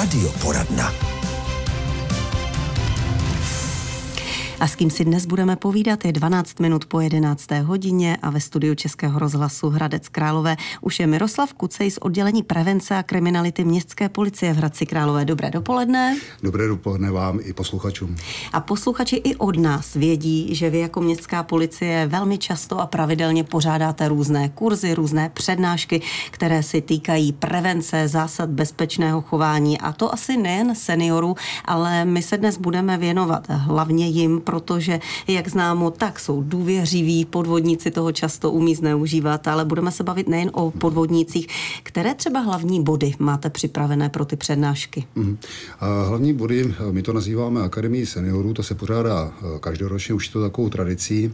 Radioporadna. A s kým si dnes budeme povídat je 12 minut po 11. hodině a ve studiu Českého rozhlasu Hradec Králové už je Miroslav Kucej z oddělení prevence a kriminality městské policie v Hradci Králové. Dobré dopoledne. Dobré dopoledne vám i posluchačům. A posluchači i od nás vědí, že vy jako městská policie velmi často a pravidelně pořádáte různé kurzy, různé přednášky, které si týkají prevence, zásad bezpečného chování a to asi nejen seniorů, ale my se dnes budeme věnovat hlavně jim, protože, jak známo, tak jsou důvěřiví, podvodníci toho často umí zneužívat, ale budeme se bavit nejen o podvodnících. Které třeba hlavní body máte připravené pro ty přednášky? Mm. A hlavní body, my to nazýváme Akademii seniorů, to se pořádá eh, každoročně, už je to takovou tradicí.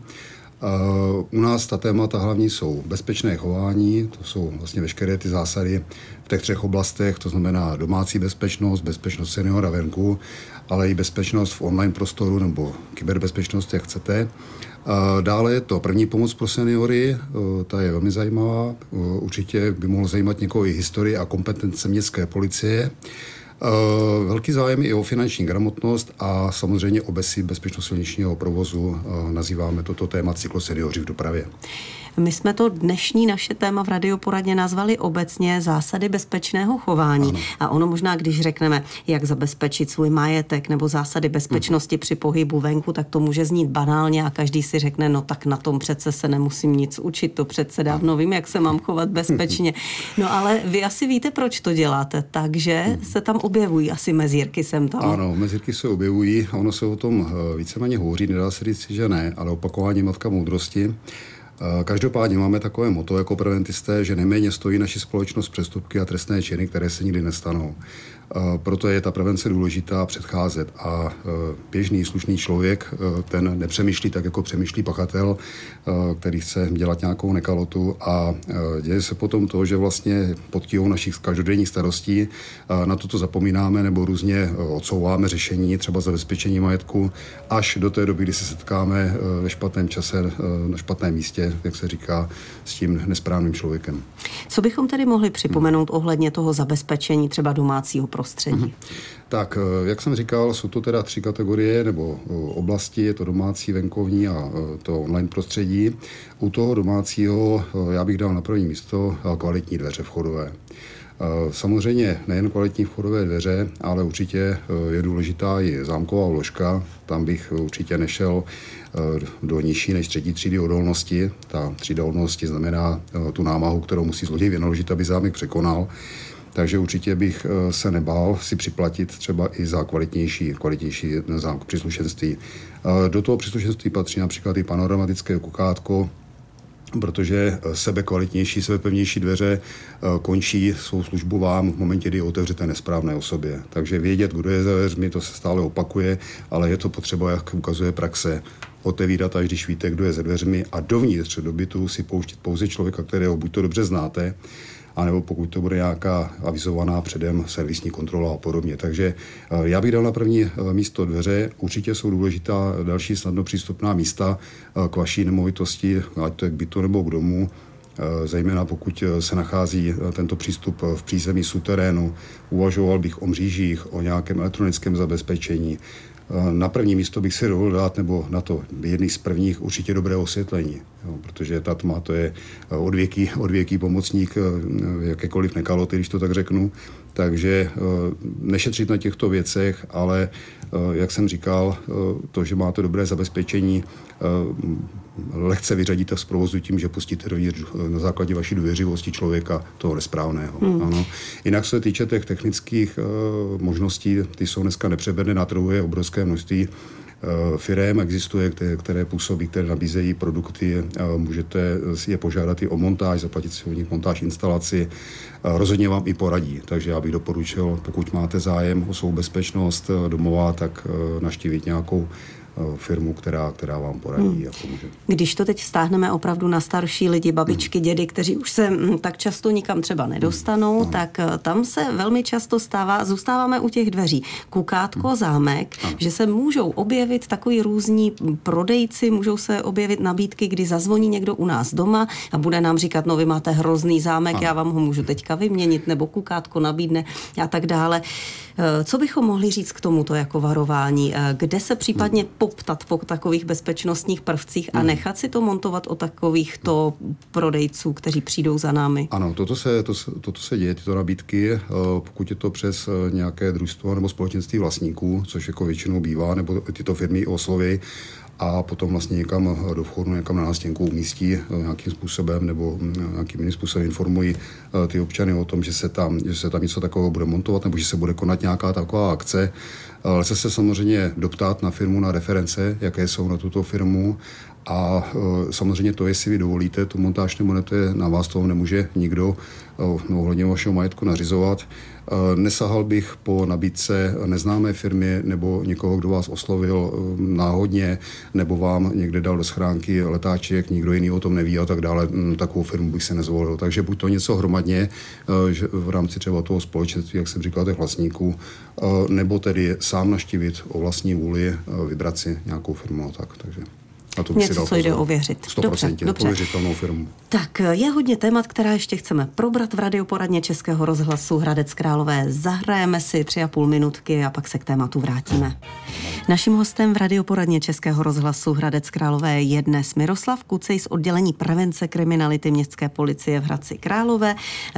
U nás ta témata hlavní jsou bezpečné chování, to jsou vlastně veškeré ty zásady v těch třech oblastech, to znamená domácí bezpečnost, bezpečnost seniora venku, ale i bezpečnost v online prostoru nebo kyberbezpečnost, jak chcete. Dále je to první pomoc pro seniory, ta je velmi zajímavá. Určitě by mohl zajímat někoho i historie a kompetence městské policie. Velký zájem i o finanční gramotnost a samozřejmě o bezpečnost silničního provozu. Nazýváme toto téma cykloseniori v dopravě. My jsme to dnešní naše téma v radioporadně nazvali obecně zásady bezpečného chování. Ano. A ono možná, když řekneme, jak zabezpečit svůj majetek nebo zásady bezpečnosti uh-huh. při pohybu venku, tak to může znít banálně a každý si řekne, no tak na tom přece se nemusím nic učit, to přece dávno vím, jak se mám chovat bezpečně. No ale vy asi víte, proč to děláte, takže se tam objevují asi mezírky sem tam. Ano, mezírky se objevují ono se o tom eh, víceméně hovoří, nedá se říct, že ne, ale opakování matka moudrosti. Každopádně máme takové moto jako preventisté, že neméně stojí naši společnost přestupky a trestné činy, které se nikdy nestanou. Proto je ta prevence důležitá předcházet a e, běžný slušný člověk e, ten nepřemýšlí tak, jako přemýšlí pachatel, který chce dělat nějakou nekalotu a děje se potom to, že vlastně pod tíhou našich každodenních starostí na toto zapomínáme nebo různě odsouváme řešení, třeba zabezpečení majetku, až do té doby, kdy se setkáme ve špatném čase, na špatném místě, jak se říká, s tím nesprávným člověkem. Co bychom tedy mohli připomenout ohledně toho zabezpečení třeba domácího prostředí? Mm-hmm. Tak, eh, jak jsem říkal, jsou to teda tři kategorie nebo eh, oblasti, je to domácí, venkovní a eh, to online prostředí. U toho domácího já bych dal na první místo kvalitní dveře vchodové. Samozřejmě nejen kvalitní vchodové dveře, ale určitě je důležitá i zámková vložka. Tam bych určitě nešel do nižší než třetí třídy odolnosti. Ta třída odolnosti znamená tu námahu, kterou musí zloděj vynaložit, aby zámek překonal. Takže určitě bych eh, se nebál si připlatit třeba i za kvalitnější, kvalitnější zámk příslušenství. Eh, do toho příslušenství patří například i panoramatické kukátko, protože eh, sebe kvalitnější, sebe pevnější dveře končí svou službu vám v momentě, kdy otevřete nesprávné osobě. Takže vědět, kdo je za dveřmi, to se stále opakuje, ale je to potřeba, jak ukazuje praxe, otevírat, až když víte, kdo je za dveřmi a dovnitř do bytu si pouštět pouze člověka, kterého buď to dobře znáte, anebo pokud to bude nějaká avizovaná předem servisní kontrola a podobně. Takže eh, já bych dal na první eh, místo dveře. Určitě jsou důležitá další snadno přístupná místa eh, k vaší nemovitosti, ať to je k bytu nebo k domu zejména pokud se nachází tento přístup v přízemí suterénu. Uvažoval bych o mřížích, o nějakém elektronickém zabezpečení, na první místo bych si dovolil dát, nebo na to jedný z prvních určitě dobré osvětlení, jo, protože ta tma to je eh, odvěký, odvěký pomocník eh, jakékoliv nekaloty, když to tak řeknu. Takže nešetřit na těchto věcech, ale jak jsem říkal, to, že máte dobré zabezpečení, lehce vyřadíte z provozu tím, že pustíte dovnitř na základě vaší důvěřivosti člověka toho nesprávného. Hmm. Ano. Jinak se týče těch technických možností, ty jsou dneska nepřeberné, na trhu je obrovské množství Eh, firm existuje, které, které působí, které nabízejí produkty. Můžete je požádat i o montáž, zaplatit si o nich montáž, instalaci. Rozhodně vám i poradí, takže já bych doporučil, pokud máte zájem o svou bezpečnost eh, domová, tak eh, naštívit nějakou firmu, která, která vám poradí hmm. a pomůže. Když to teď vztáhneme opravdu na starší lidi, babičky, hmm. dědy, kteří už se hm, tak často nikam třeba nedostanou, hmm. tak tam se velmi často stává, zůstáváme u těch dveří, kukátko, hmm. zámek, hmm. že se můžou objevit takový různí prodejci, můžou se objevit nabídky, kdy zazvoní někdo u nás doma a bude nám říkat, no vy máte hrozný zámek, ano. já vám ho můžu teďka vyměnit, nebo kukátko nabídne a tak dále. Eh, co bychom mohli říct k tomuto jako varování? Eh, kde se případně hmm. Poptat po takových bezpečnostních prvcích a hmm. nechat si to montovat o takovýchto prodejců, kteří přijdou za námi? Ano, toto se, to, toto se děje, tyto nabídky, eh, pokud je to přes nějaké družstvo nebo společenství vlastníků, což jako většinou bývá, nebo tyto firmy oslovy a potom vlastně někam do vchodu, někam na nástěnku umístí eh, nějakým způsobem nebo mm, nějakým jiným způsobem informují eh, ty občany o tom, že se tam, že se tam něco takového bude montovat nebo že se bude konat nějaká taková akce. Lze se samozřejmě doptát na firmu na reference, jaké jsou na tuto firmu a e, samozřejmě to, jestli vy dovolíte tu montáž nebo ne, to je na vás, toho nemůže nikdo e, no, ohledně vašeho majetku nařizovat. E, nesahal bych po nabídce neznámé firmy nebo někoho, kdo vás oslovil náhodně, nebo vám někde dal do schránky letáček, nikdo jiný o tom neví a tak dále. Mm, takovou firmu bych se nezvolil. Takže buď to něco hromadně v rámci třeba toho společenství, jak jsem říkal, těch vlastníků, nebo tedy sám naštívit o vlastní vůli vybrat si nějakou firmu. Tak, takže. A to Něco, co jde ověřit. 100% dobře, dobře. firmu. Tak je hodně témat, která ještě chceme probrat v radioporadně Českého rozhlasu Hradec Králové. Zahrajeme si tři a půl minutky a pak se k tématu vrátíme. Naším hostem v radioporadně Českého rozhlasu Hradec Králové je dnes Miroslav Kucej z oddělení prevence kriminality městské policie v Hradci Králové.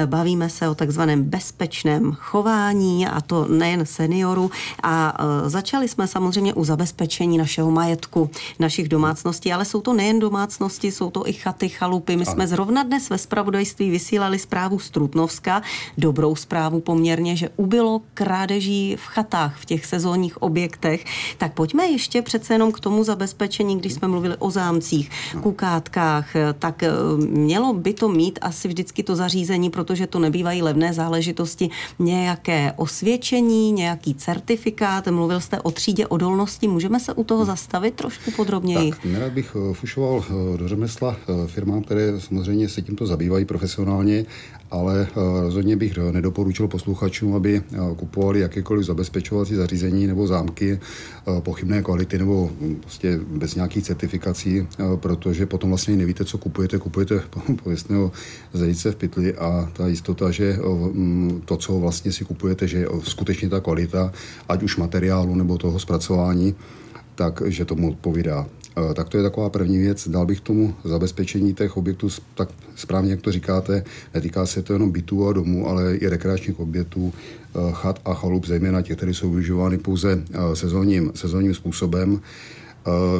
Bavíme se o takzvaném bezpečném chování a to nejen seniorů. A e, začali jsme samozřejmě u zabezpečení našeho majetku, našich domácností ale jsou to nejen domácnosti, jsou to i chaty, chalupy. My ano. jsme zrovna dnes ve spravodajství vysílali zprávu z Trutnovska, dobrou zprávu poměrně, že ubylo krádeží v chatách, v těch sezónních objektech. Tak pojďme ještě přece jenom k tomu zabezpečení, když jsme mluvili o zámcích, kukátkách, tak eh, mělo by to mít asi vždycky to zařízení, protože to nebývají levné záležitosti, nějaké osvědčení, nějaký certifikát. Mluvil jste o třídě odolnosti, můžeme se u toho zastavit trošku podrobněji? Tak, nerad bych eh, fušoval eh, do řemesla eh, firmám, které samozřejmě se tímto zabývají profesionálně, ale rozhodně bych nedoporučil posluchačům, aby kupovali jakékoliv zabezpečovací zařízení nebo zámky pochybné kvality nebo hm, prostě bez nějakých certifikací, protože potom vlastně nevíte, co kupujete. Kupujete pověstného zajíce v pytli a ta jistota, že hm, to, co vlastně si kupujete, že je skutečně ta kvalita, ať už materiálu nebo toho zpracování, takže tomu odpovídá. Eh, tak to je taková první věc. Dal bych tomu zabezpečení těch objektů, tak správně, jak to říkáte, netýká se to jenom bytů a domů, ale i rekreačních objektů, eh, chat a chalup, zejména těch, které jsou využívány pouze eh, sezónním, sezónním způsobem.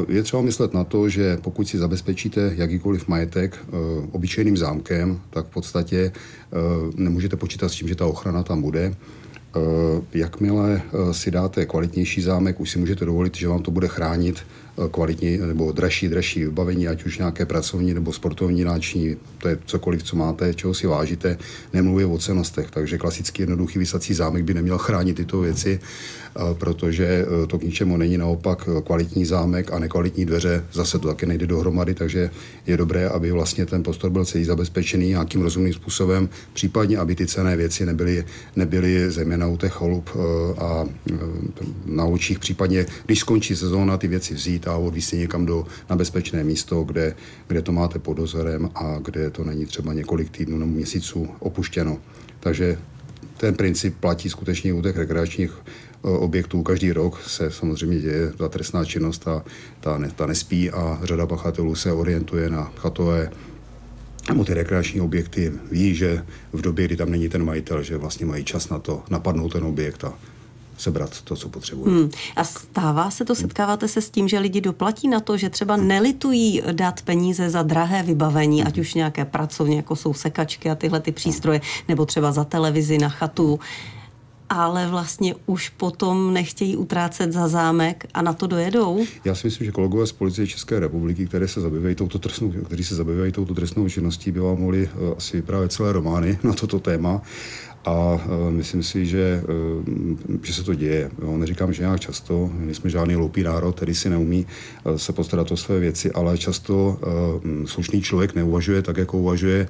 Je třeba myslet na to, že pokud si zabezpečíte jakýkoliv majetek obyčejným zámkem, tak v podstatě nemůžete počítat s tím, že ta ochrana tam bude. Jakmile si dáte kvalitnější zámek, už si můžete dovolit, že vám to bude chránit kvalitní nebo dražší, dražší vybavení, ať už nějaké pracovní nebo sportovní náční, to je cokoliv, co máte, čeho si vážíte, nemluvě o cenostech. Takže klasický jednoduchý vysací zámek by neměl chránit tyto věci, protože e, to k ničemu není naopak kvalitní zámek a nekvalitní dveře, zase to taky nejde dohromady, takže je dobré, aby vlastně ten prostor byl celý zabezpečený nějakým rozumným způsobem, případně, aby ty cené věci nebyly, nebyly zejména u těch e, a na očích, případně, když skončí sezóna, ty věci vzít a odvízt někam do, na bezpečné místo, kde, kde to máte pod dozorem a kde to není třeba několik týdnů nebo měsíců opuštěno. Takže ten princip platí skutečně u těch rekreačních eh, objektů. Každý rok se samozřejmě děje ta trestná činnost a ta, ne, ta nespí a řada pachatelů se orientuje na chatové nebo ty rekreační objekty ví, že v době, kdy tam není ten majitel, že vlastně mají čas na to napadnout ten objekt a sebrat to, co potřebují. Hmm. A stává se to, setkáváte se s tím, že lidi doplatí na to, že třeba nelitují dát peníze za drahé vybavení, hmm. ať už nějaké pracovně, jako jsou sekačky a tyhle ty přístroje, nebo třeba za televizi na chatu ale vlastně už potom nechtějí utrácet za zámek a na to dojedou? Já si myslím, že kolegové z policie České republiky, které se zabývají touto trestnou, kteří se zabývají touto trestnou činností, by vám mohli uh, asi vyprávět celé romány na toto téma a myslím si, že, že se to děje. Jo, neříkám, že nějak často, my jsme žádný loupý národ, který si neumí se postarat o své věci, ale často slušný člověk neuvažuje tak, jako uvažuje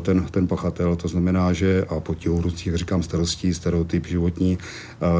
ten, ten pachatel. To znamená, že a po těch různých, jak říkám, starostí, stereotyp životní,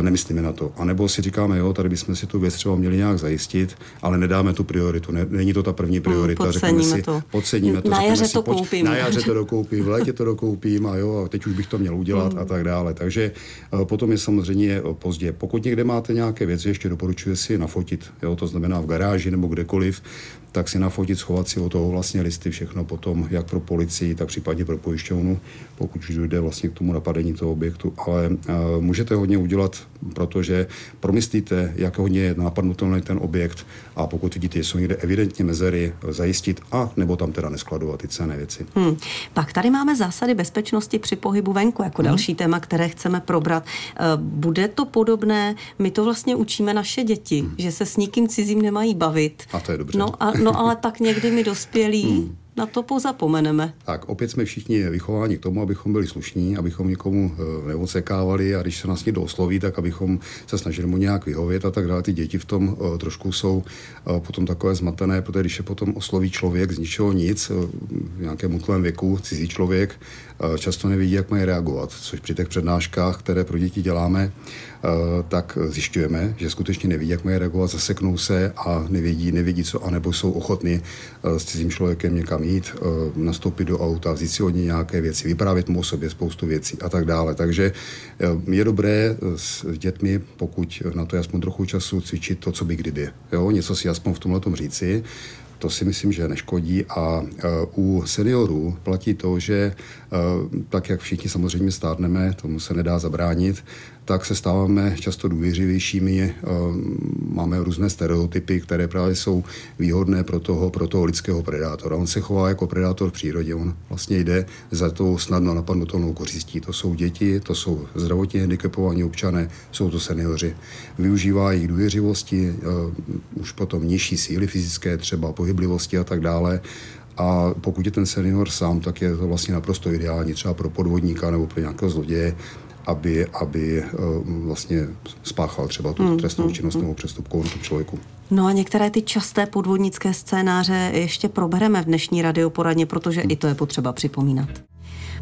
nemyslíme na to. A nebo si říkáme, jo, tady bychom si tu věc třeba měli nějak zajistit, ale nedáme tu prioritu. Ne, není to ta první priorita. Hmm, podceníme si, to. Podceníme to. Na jaře to koupím. Na jaře to dokoupím, v létě to dokoupím a jo, a teď už bych to měl udělat. A tak dále. Takže uh, potom je samozřejmě pozdě. Pokud někde máte nějaké věci, ještě doporučuji si nafotit. Jo, to znamená v garáži nebo kdekoliv, tak si nafotit, schovat si o toho vlastně listy, všechno potom, jak pro policii, tak případně pro pojišťovnu, pokud už dojde vlastně k tomu napadení toho objektu. Ale uh, můžete hodně udělat, protože promyslíte, jak hodně je napadnutelný ten objekt a pokud vidíte, že jsou někde evidentně mezery, zajistit a nebo tam teda neskladovat ty cené věci. Hmm. Pak tady máme zásady bezpečnosti při pohybu venku jako hmm. další téma, které chceme probrat. Eh, bude to podobné, my to vlastně učíme naše děti, hmm. že se s nikým cizím nemají bavit. A to je dobře. No, a, no ale tak někdy my dospělí. Hmm na to pozapomeneme. Tak opět jsme všichni vychováni k tomu, abychom byli slušní, abychom nikomu eh, neodsekávali a když se nás někdo osloví, tak abychom se snažili mu nějak vyhovět a tak dále. Ty děti v tom uh, trošku jsou uh, potom takové zmatené, protože když je potom osloví člověk z ničeho nic, v nějakém útlém věku, cizí člověk, často nevidí, jak mají reagovat, což při těch přednáškách, které pro děti děláme, tak zjišťujeme, že skutečně nevidí, jak mají reagovat, zaseknou se a nevědí, nevědí co, anebo jsou ochotni s cizím člověkem někam jít, nastoupit do auta, vzít si od něj nějaké věci, vyprávět mu o sobě spoustu věcí a tak dále. Takže je dobré s dětmi, pokud na to je aspoň trochu času, cvičit to, co by kdyby. Jo? Něco si aspoň v tomhle tom říci to si myslím, že neškodí. A u seniorů platí to, že tak, jak všichni samozřejmě stárneme, tomu se nedá zabránit, tak se stáváme často důvěřivějšími. Eh, máme různé stereotypy, které právě jsou výhodné pro toho, pro toho lidského predátora. On se chová jako predátor v přírodě, on vlastně jde za tou snadno napadnutelnou kořistí. To jsou děti, to jsou zdravotně handicapovaní občané, jsou to seniori. Využívá jejich důvěřivosti, uh, už potom nižší síly fyzické, třeba pohyblivosti a tak dále. A pokud je ten senior sám, tak je to vlastně naprosto ideální třeba pro podvodníka nebo pro nějakého zloděje, aby, aby eh, vlastně spáchal třeba tu hmm, trestnou hmm, činnost hmm. nebo přestupkou na tom člověku. No a některé ty časté podvodnické scénáře ještě probereme v dnešní radioporadně, protože hmm. i to je potřeba připomínat.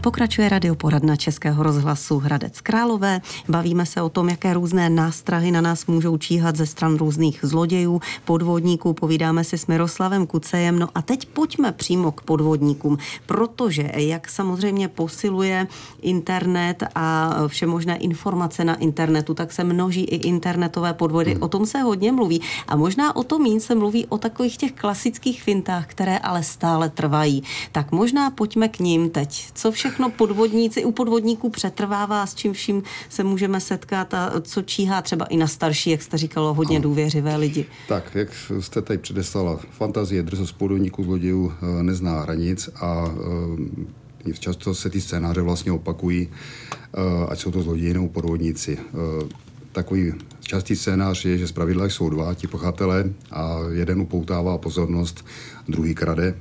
Pokračuje radioporadna Českého rozhlasu Hradec Králové. Bavíme se o tom, jaké různé nástrahy na nás můžou číhat ze stran různých zlodějů, podvodníků. Povídáme si s Miroslavem Kucejem. No a teď pojďme přímo k podvodníkům, protože jak samozřejmě posiluje internet a všemožné informace na internetu, tak se množí i internetové podvody. Hmm. O tom se hodně mluví. A možná o tom mín se mluví o takových těch klasických fintách, které ale stále trvají. Tak možná pojďme k ním teď. Co vše všechno podvodníci, u podvodníků přetrvává, s čím vším se můžeme setkat a co číhá třeba i na starší, jak jste říkalo, hodně důvěřivé lidi. Tak, jak jste tady předeslala, fantazie drzost podvodníků zlodějů eh, nezná hranic a eh, často se ty scénáře vlastně opakují, eh, ať jsou to zloději nebo podvodníci. Takový častý scénář je, že zpravidla jsou dva, ti pachatelé a jeden upoutává pozornost, druhý krade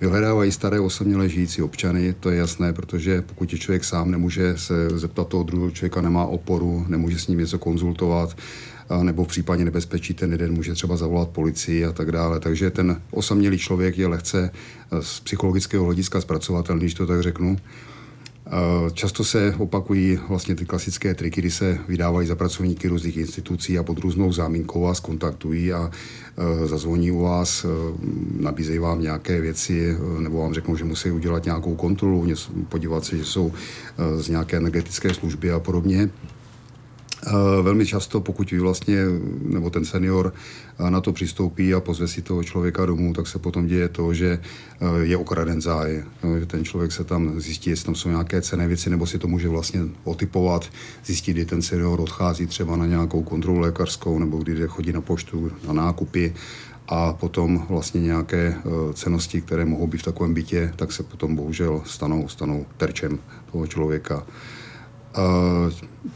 vyhledávají staré osamělé žijící občany, to je jasné, protože pokud je člověk sám nemůže se zeptat toho druhého člověka, nemá oporu, nemůže s ním něco konzultovat, nebo v případě nebezpečí ten jeden může třeba zavolat policii a tak dále. Takže ten osamělý člověk je lehce z psychologického hlediska zpracovatelný, když to tak řeknu. Často se opakují vlastně ty klasické triky, kdy se vydávají za pracovníky různých institucí a pod různou záminkou vás kontaktují a e, zazvoní u vás, e, nabízejí vám nějaké věci e, nebo vám řeknou, že musí udělat nějakou kontrolu, podívat se, že jsou z nějaké energetické služby a podobně. Eh, velmi často, pokud vy vlastně, nebo ten senior eh, na to přistoupí a pozve si toho člověka domů, tak se potom děje to, že eh, je okraden záje. Že ten člověk se tam zjistí, jestli tam jsou nějaké cené věci, nebo si to může vlastně otypovat, zjistit, kdy ten senior odchází třeba na nějakou kontrolu lékařskou, nebo kdy chodí na poštu, na nákupy a potom vlastně nějaké cenosti, které mohou být v takovém bytě, tak se potom bohužel stanou, stanou terčem toho člověka.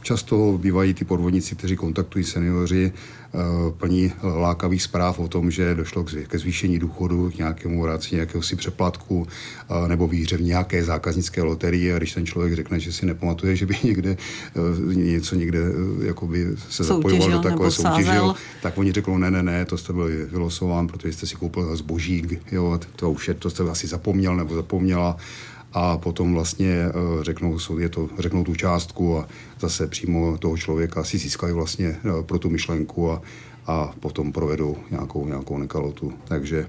Často bývají ty podvodníci, kteří kontaktují seniori, Eh, plní lákavých zpráv o tom, že došlo ke zvýšení důchodu, k nějakému ráci nějakého si přeplatku eh, nebo výhře v nějaké zákaznické loterii. A když ten člověk řekne, že si nepamatuje, že by někde eh, něco někde jakoby se zapojoval do takové soutěže, tak oni řeknou, ne, ne, ne, to jste byl vylosován, protože jste si koupil zboží, jo, to už je, to jste asi zapomněl nebo zapomněla a potom vlastně eh, řeknou, je to, řeknou tu částku a zase přímo toho člověka si získají vlastně eh, pro tu myšlenku a, a potom provedou nějakou, nějakou nekalotu. Takže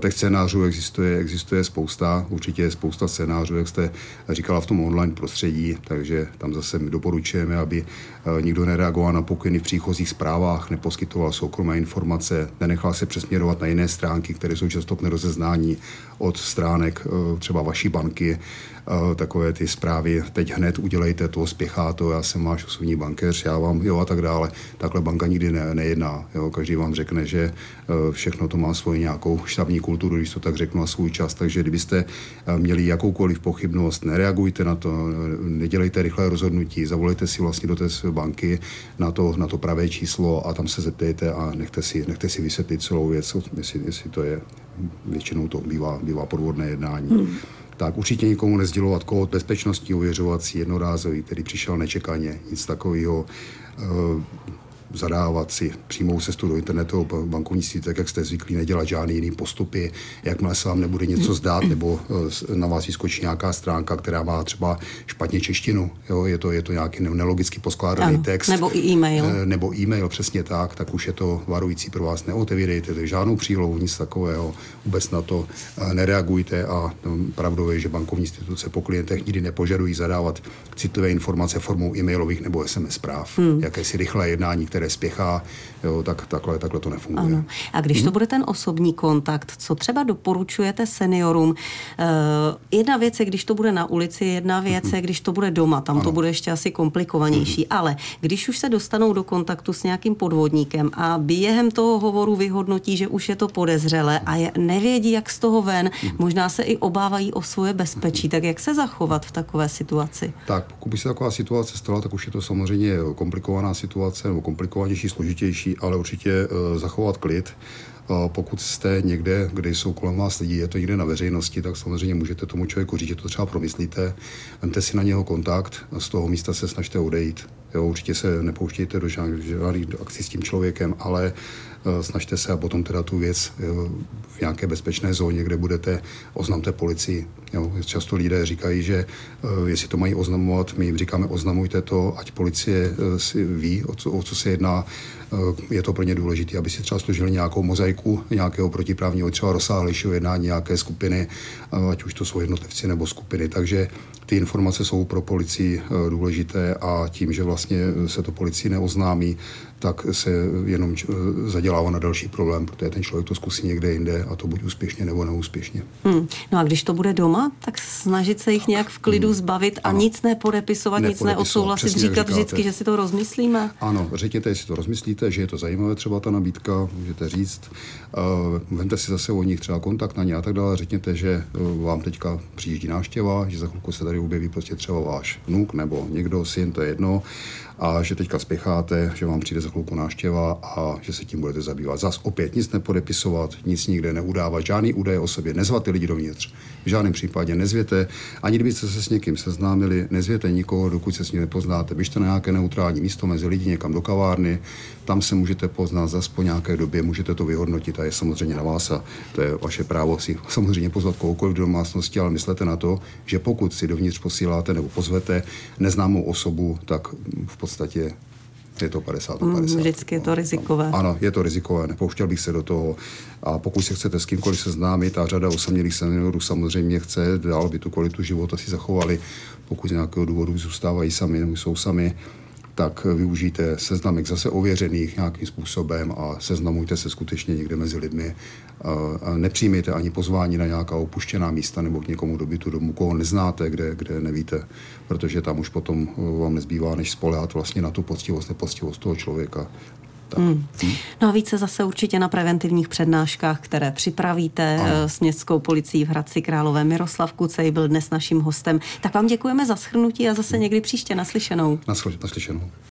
těch scénářů existuje, existuje spousta, určitě je spousta scénářů, jak jste říkala v tom online prostředí, takže tam zase my doporučujeme, aby eh, nikdo nereagoval na pokyny v příchozích zprávách, neposkytoval soukromé informace, nenechal se přesměrovat na jiné stránky, které jsou často k nerozeznání od stránek eh, třeba vaší banky, takové ty zprávy, teď hned udělejte to, spěchá to, já jsem váš osobní bankéř, já vám, jo a tak dále. Takhle banka nikdy ne, nejedná. Jo. Každý vám řekne, že všechno to má svoji nějakou štábní kulturu, když to tak řeknu, a svůj čas. Takže kdybyste měli jakoukoliv pochybnost, nereagujte na to, nedělejte rychlé rozhodnutí, zavolejte si vlastně do té banky na to, na to pravé číslo a tam se zeptejte a nechte si, nechte si vysvětlit celou věc, jestli, jestli to je, většinou to bývá, bývá podvodné jednání. Hmm tak určitě nikomu nezdělovat kód bezpečnostní ověřovací jednorázový, který přišel nečekaně, nic takového. Zadávat si přímou cestu do internetového bankovnictví, tak jak jste zvyklí, nedělat žádný jiný postupy. Jakmile se vám nebude něco zdát, nebo eh, na vás vyskočí nějaká stránka, která má třeba špatně češtinu, jo, je, to, je to nějaký nelogicky poskládaný ano, text. Nebo i e-mail. Eh, nebo e-mail, přesně tak, tak už je to varující pro vás. Neotevírejte žádnou přílohu, nic takového, vůbec na to eh, nereagujte a no, pravdou je, že bankovní instituce po klientech nikdy nepožadují zadávat citlivé informace formou e-mailových nebo SMS zpráv. Hmm. Jakési rychlé jednání, které spěchá, jo, tak takhle, takhle to nefunguje. Ano. A když hmm. to bude ten osobní kontakt, co třeba doporučujete seniorům? Uh, jedna věc je, když to bude na ulici, jedna věc je, když to bude doma, tam ano. to bude ještě asi komplikovanější, hmm. ale když už se dostanou do kontaktu s nějakým podvodníkem a během toho hovoru vyhodnotí, že už je to podezřelé a je, nevědí, jak z toho ven, hmm. možná se i obávají o svoje bezpečí, tak jak se zachovat v takové situaci? Tak, pokud by se taková situace stala, tak už je to samozřejmě komplikovaná situace nebo komplikovanější, složitější, ale určitě uh, zachovat klid. Uh, pokud jste někde, kde jsou kolem vás lidi, je to někde na veřejnosti, tak samozřejmě můžete tomu člověku říct, že to třeba promyslíte, vemte si na něho kontakt z toho místa se snažte odejít. Jo, určitě se nepouštějte do žádných akcí s tím člověkem, ale uh, snažte se a potom teda tu věc uh, v nějaké bezpečné zóně, kde budete, oznamte policii. Jo, často lidé říkají, že uh, jestli to mají oznamovat, my jim říkáme oznamujte to, ať policie si ví, o co, o co se jedná. Uh, je to pro ně důležité, aby si třeba složili nějakou mozaiku nějakého protiprávního, třeba rozsáhlejšího jednání nějaké skupiny, uh, ať už to jsou jednotlivci nebo skupiny. Takže ty informace jsou pro policii uh, důležité a tím, že vlastně se to policii neoznámí, tak se jenom zadělává na další problém, protože ten člověk to zkusí někde jinde a to buď úspěšně nebo neúspěšně. Hmm. No a když to bude doma, tak snažit se jich nějak v klidu hmm. zbavit a ano. nic nepodepisovat, nic neodsouhlasit, říkat vždycky, že si to rozmyslíme. Ano, řekněte, jestli to rozmyslíte, že je to zajímavé třeba ta nabídka, můžete říct. Vemte si zase od nich třeba kontakt na ně a tak dále. Řekněte, že uh, vám teďka přijíždí návštěva, že za chvilku se tady objeví prostě třeba váš vnuk nebo někdo, syn, to je jedno a že teďka spěcháte, že vám přijde za chvilku návštěva a že se tím budete zabývat. Zas opět nic nepodepisovat, nic nikde neudávat, žádný údaje o sobě, nezvat ty lidi dovnitř. V žádném případě nezvěte, ani kdybyste se s někým seznámili, nezvěte nikoho, dokud se s ním nepoznáte. Běžte na nějaké neutrální místo mezi lidi, někam do kavárny, tam se můžete poznat zase po nějaké době, můžete to vyhodnotit a je samozřejmě na vás a to je vaše právo si samozřejmě pozvat kohokoliv do domácnosti, ale myslete na to, že pokud si dovnitř posíláte nebo pozvete neznámou osobu, tak v podstatě je to 50 na 50. Vždycky je to rizikové. Ano, je to rizikové, nepouštěl bych se do toho. A pokud se chcete s kýmkoliv seznámit, a řada osamělých seniorů samozřejmě chce dál by tu kvalitu života si zachovali, pokud z nějakého důvodu zůstávají sami nebo jsou sami, tak využijte seznamek zase ověřených nějakým způsobem a seznamujte se skutečně někde mezi lidmi. A nepřijmějte ani pozvání na nějaká opuštěná místa nebo k někomu do bytu domu, koho neznáte, kde, kde nevíte, protože tam už potom vám nezbývá, než spolehat vlastně na tu poctivost, nepoctivost toho člověka. Tak. Hmm. No a více zase určitě na preventivních přednáškách, které připravíte ano. s městskou policií v Hradci Králové. Miroslav Kucej byl dnes naším hostem. Tak vám děkujeme za schrnutí a zase někdy příště naslyšenou. Naslyšenou.